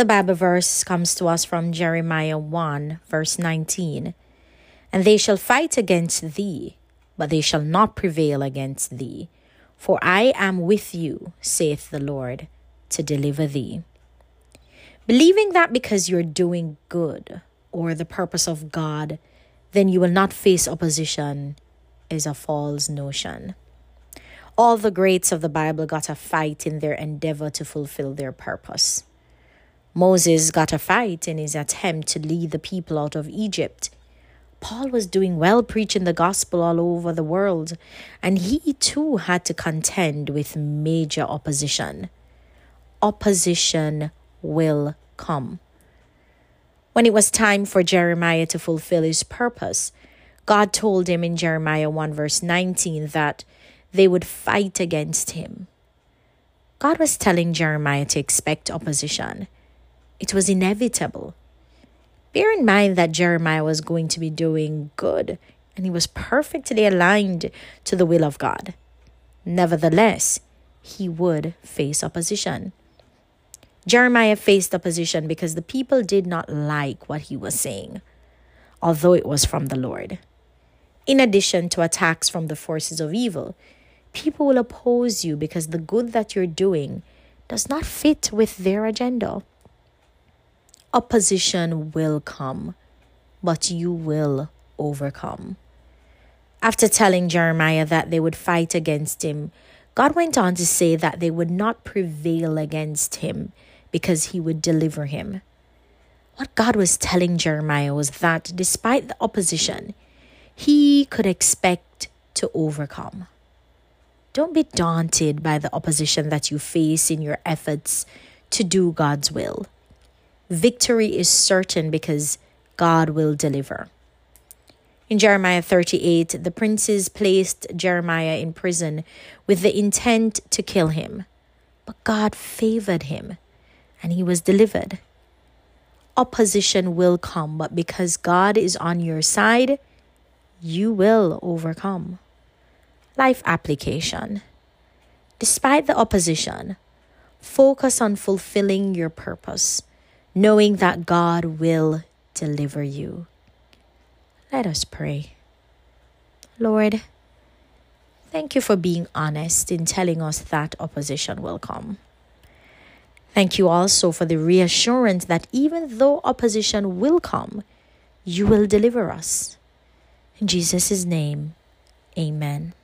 The Bible verse comes to us from Jeremiah 1, verse 19. And they shall fight against thee, but they shall not prevail against thee. For I am with you, saith the Lord, to deliver thee. Believing that because you're doing good or the purpose of God, then you will not face opposition is a false notion. All the greats of the Bible got a fight in their endeavor to fulfill their purpose. Moses got a fight in his attempt to lead the people out of Egypt. Paul was doing well preaching the gospel all over the world, and he too had to contend with major opposition. Opposition will come. When it was time for Jeremiah to fulfill his purpose, God told him in Jeremiah 1 verse 19 that they would fight against him. God was telling Jeremiah to expect opposition. It was inevitable. Bear in mind that Jeremiah was going to be doing good and he was perfectly aligned to the will of God. Nevertheless, he would face opposition. Jeremiah faced opposition because the people did not like what he was saying, although it was from the Lord. In addition to attacks from the forces of evil, people will oppose you because the good that you're doing does not fit with their agenda opposition will come, but you will overcome. After telling Jeremiah that they would fight against him, God went on to say that they would not prevail against him because he would deliver him. What God was telling Jeremiah was that despite the opposition, he could expect to overcome. Don't be daunted by the opposition that you face in your efforts to do God's will victory is certain because God will deliver. In Jeremiah 38, the princes placed Jeremiah in prison with the intent to kill him. But God favored him and he was delivered. Opposition will come, but because God is on your side, you will overcome. Life application. Despite the opposition, focus on fulfilling your purpose knowing that God will deliver you. Let us pray. Lord, thank you for being honest in telling us that opposition will come. Thank you also for the reassurance that even though opposition will come, you will deliver us. In Jesus' name, amen.